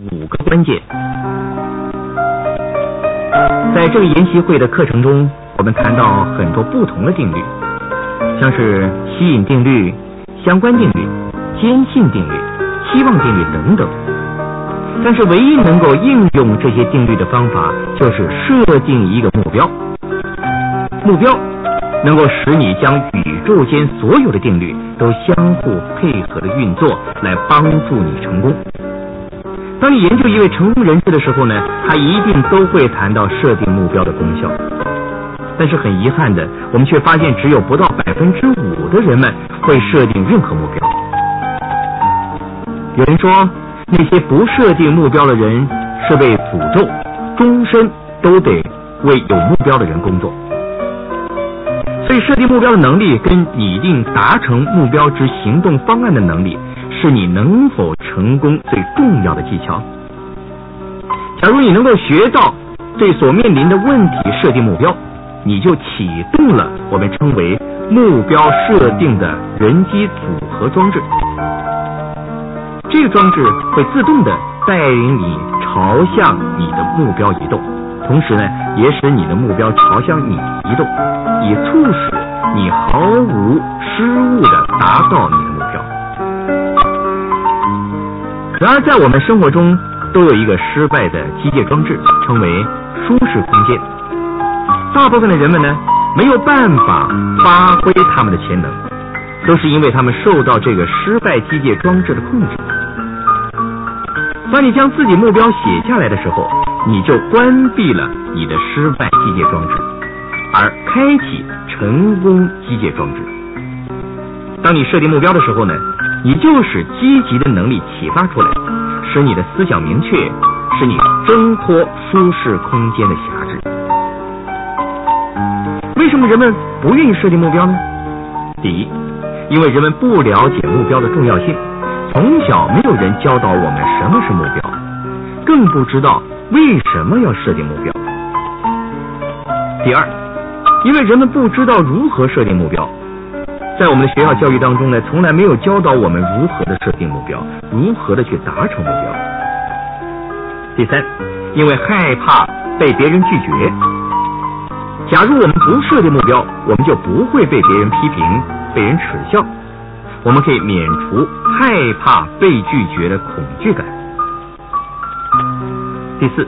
五个关键。在这个研习会的课程中，我们谈到很多不同的定律，像是吸引定律、相关定律、坚信定律、期望定律等等。但是，唯一能够应用这些定律的方法，就是设定一个目标。目标能够使你将宇宙间所有的定律都相互配合的运作，来帮助你成功。当你研究一位成功人士的时候呢，他一定都会谈到设定目标的功效。但是很遗憾的，我们却发现只有不到百分之五的人们会设定任何目标。有人说，那些不设定目标的人是被诅咒，终身都得为有目标的人工作。所以，设定目标的能力跟拟定达成目标之行动方案的能力。是你能否成功最重要的技巧。假如你能够学到对所面临的问题设定目标，你就启动了我们称为目标设定的人机组合装置。这个装置会自动的带领你朝向你的目标移动，同时呢，也使你的目标朝向你移动，以促使你毫无失误的达到你的目标。然而，在我们生活中，都有一个失败的机械装置，称为舒适空间。大部分的人们呢，没有办法发挥他们的潜能，都是因为他们受到这个失败机械装置的控制。当你将自己目标写下来的时候，你就关闭了你的失败机械装置，而开启成功机械装置。当你设定目标的时候呢？你就使积极的能力启发出来，使你的思想明确，使你挣脱舒适空间的辖制。为什么人们不愿意设定目标呢？第一，因为人们不了解目标的重要性，从小没有人教导我们什么是目标，更不知道为什么要设定目标。第二，因为人们不知道如何设定目标。在我们的学校教育当中呢，从来没有教导我们如何的设定目标，如何的去达成目标。第三，因为害怕被别人拒绝。假如我们不设定目标，我们就不会被别人批评、被人耻笑，我们可以免除害怕被拒绝的恐惧感。第四，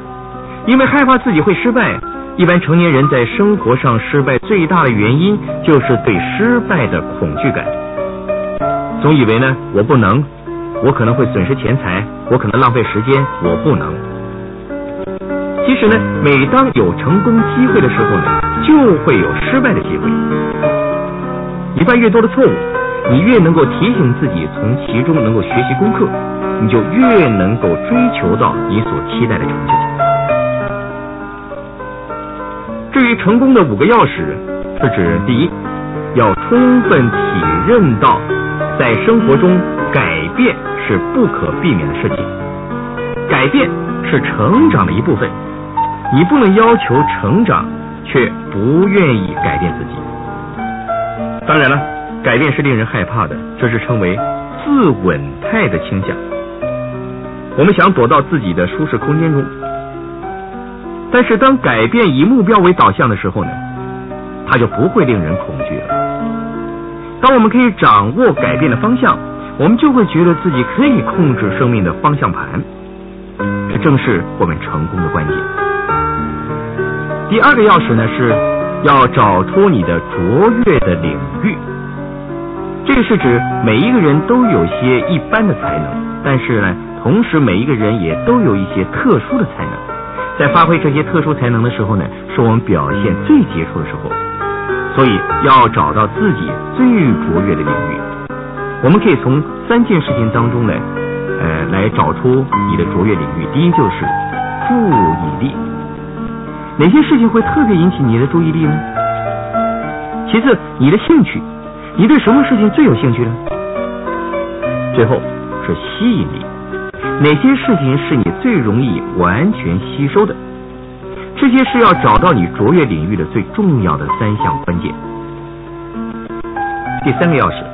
因为害怕自己会失败。一般成年人在生活上失败最大的原因，就是对失败的恐惧感。总以为呢，我不能，我可能会损失钱财，我可能浪费时间，我不能。其实呢，每当有成功机会的时候呢，就会有失败的机会。你犯越多的错误，你越能够提醒自己从其中能够学习功课，你就越能够追求到你所期待的成就。对于成功的五个钥匙，是指第一，要充分体认到，在生活中改变是不可避免的事情，改变是成长的一部分，你不能要求成长，却不愿意改变自己。当然了，改变是令人害怕的，这是称为自稳态的倾向。我们想躲到自己的舒适空间中。但是，当改变以目标为导向的时候呢，它就不会令人恐惧了。当我们可以掌握改变的方向，我们就会觉得自己可以控制生命的方向盘。这正是我们成功的关键。第二个钥匙呢，是要找出你的卓越的领域。这个是指每一个人都有些一般的才能，但是呢，同时每一个人也都有一些特殊的才能。在发挥这些特殊才能的时候呢，是我们表现最杰出的时候，所以要找到自己最卓越的领域。我们可以从三件事情当中呢，呃，来找出你的卓越领域。第一就是注意力，哪些事情会特别引起你的注意力呢？其次，你的兴趣，你对什么事情最有兴趣呢？最后是吸引力。哪些事情是你最容易完全吸收的？这些是要找到你卓越领域的最重要的三项关键。第三个钥匙，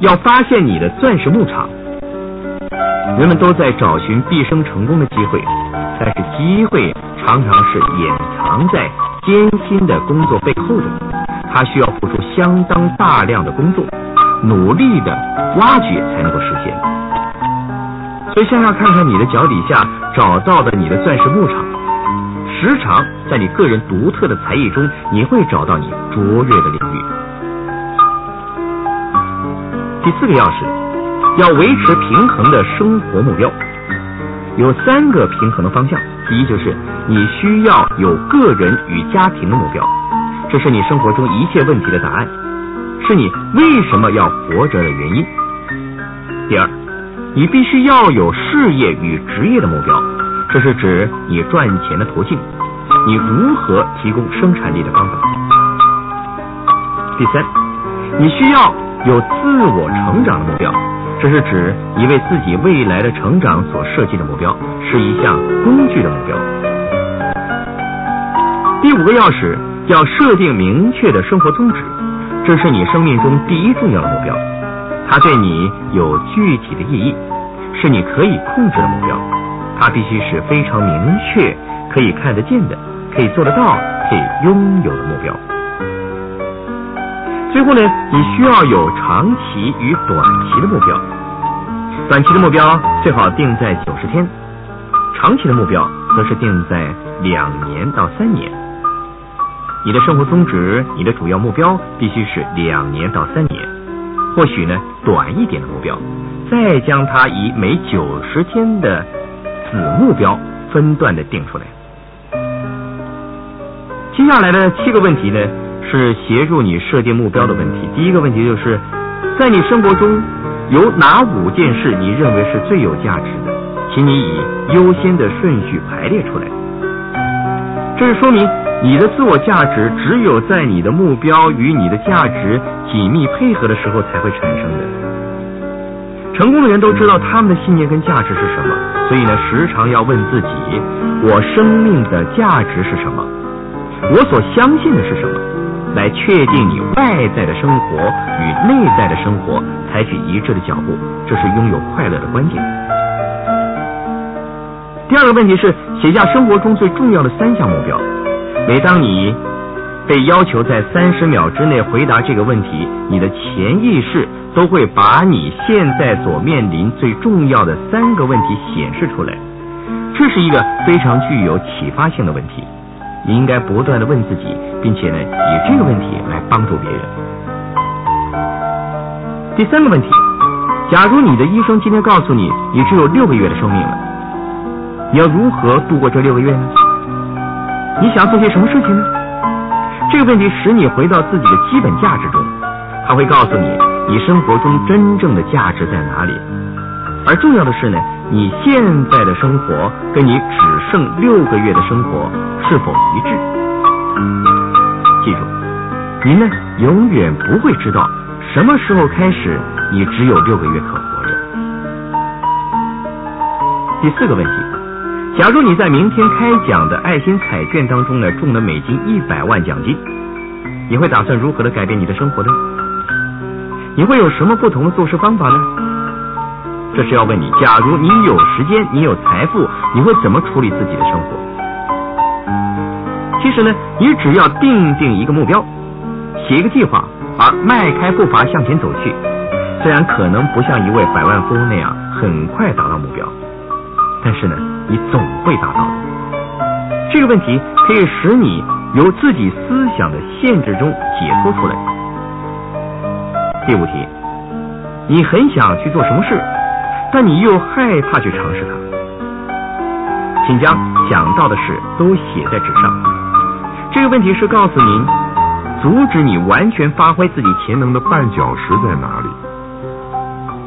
要发现你的钻石牧场。人们都在找寻毕生成功的机会，但是机会常常是隐藏在艰辛的工作背后的，它需要付出相当大量的工作，努力的挖掘才能够实现。所以，向下看看你的脚底下找到的你的钻石牧场，时常在你个人独特的才艺中，你会找到你卓越的领域。第四个钥匙。要维持平衡的生活目标，有三个平衡的方向。第一，就是你需要有个人与家庭的目标，这是你生活中一切问题的答案，是你为什么要活着的原因。第二，你必须要有事业与职业的目标，这是指你赚钱的途径，你如何提供生产力的方法。第三，你需要有自我成长的目标。这是指你为自己未来的成长所设计的目标，是一项工具的目标。第五个钥匙要设定明确的生活宗旨，这是你生命中第一重要的目标，它对你有具体的意义，是你可以控制的目标，它必须是非常明确、可以看得见的、可以做得到、可以拥有的目标。最后呢，你需要有长期与短期的目标。短期的目标最好定在九十天，长期的目标则是定在两年到三年。你的生活宗旨、你的主要目标必须是两年到三年，或许呢短一点的目标，再将它以每九十天的子目标分段的定出来。接下来的七个问题呢？是协助你设定目标的问题。第一个问题就是，在你生活中有哪五件事你认为是最有价值的，请你以优先的顺序排列出来。这是说明你的自我价值只有在你的目标与你的价值紧密配合的时候才会产生的。成功的人都知道他们的信念跟价值是什么，所以呢，时常要问自己：我生命的价值是什么？我所相信的是什么？来确定你外在的生活与内在的生活采取一致的脚步，这是拥有快乐的关键。第二个问题是写下生活中最重要的三项目标。每当你被要求在三十秒之内回答这个问题，你的潜意识都会把你现在所面临最重要的三个问题显示出来。这是一个非常具有启发性的问题。你应该不断的问自己，并且呢，以这个问题来帮助别人。第三个问题，假如你的医生今天告诉你，你只有六个月的生命了，你要如何度过这六个月呢？你想做些什么事情呢？这个问题使你回到自己的基本价值中，它会告诉你，你生活中真正的价值在哪里。而重要的是呢，你现在的生活跟你只剩六个月的生活是否一致？记住，您呢永远不会知道什么时候开始你只有六个月可活着。第四个问题，假如你在明天开奖的爱心彩券当中呢中了美金一百万奖金，你会打算如何的改变你的生活呢？你会有什么不同的做事方法呢？这是要问你，假如你有时间，你有财富，你会怎么处理自己的生活？其实呢，你只要定定一个目标，写一个计划，而迈开步伐向前走去。虽然可能不像一位百万富翁那样很快达到目标，但是呢，你总会达到的。这个问题可以使你由自己思想的限制中解脱出来。第五题，你很想去做什么事？但你又害怕去尝试它，请将想到的事都写在纸上。这个问题是告诉您，阻止你完全发挥自己潜能的绊脚石在哪里？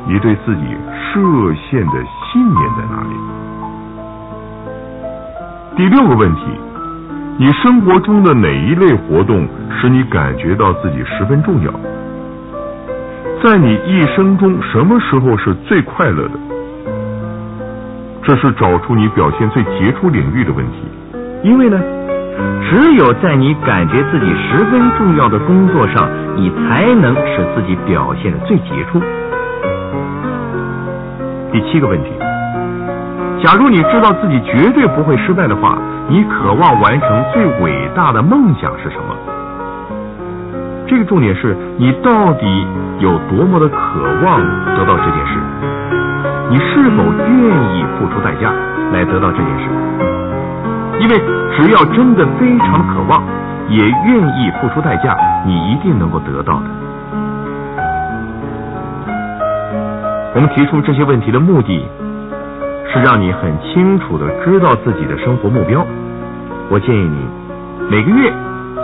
你对自己设限的信念在哪里？第六个问题，你生活中的哪一类活动使你感觉到自己十分重要？在你一生中，什么时候是最快乐的？这是找出你表现最杰出领域的问题。因为呢，只有在你感觉自己十分重要的工作上，你才能使自己表现的最杰出。第七个问题。假如你知道自己绝对不会失败的话，你渴望完成最伟大的梦想是什么？这个重点是你到底有多么的渴望得到这件事？你是否愿意付出代价来得到这件事？因为只要真的非常渴望，也愿意付出代价，你一定能够得到的。我们提出这些问题的目的，是让你很清楚的知道自己的生活目标。我建议你每个月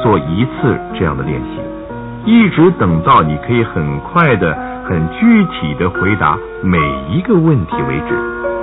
做一次这样的练习。一直等到你可以很快的、很具体的回答每一个问题为止。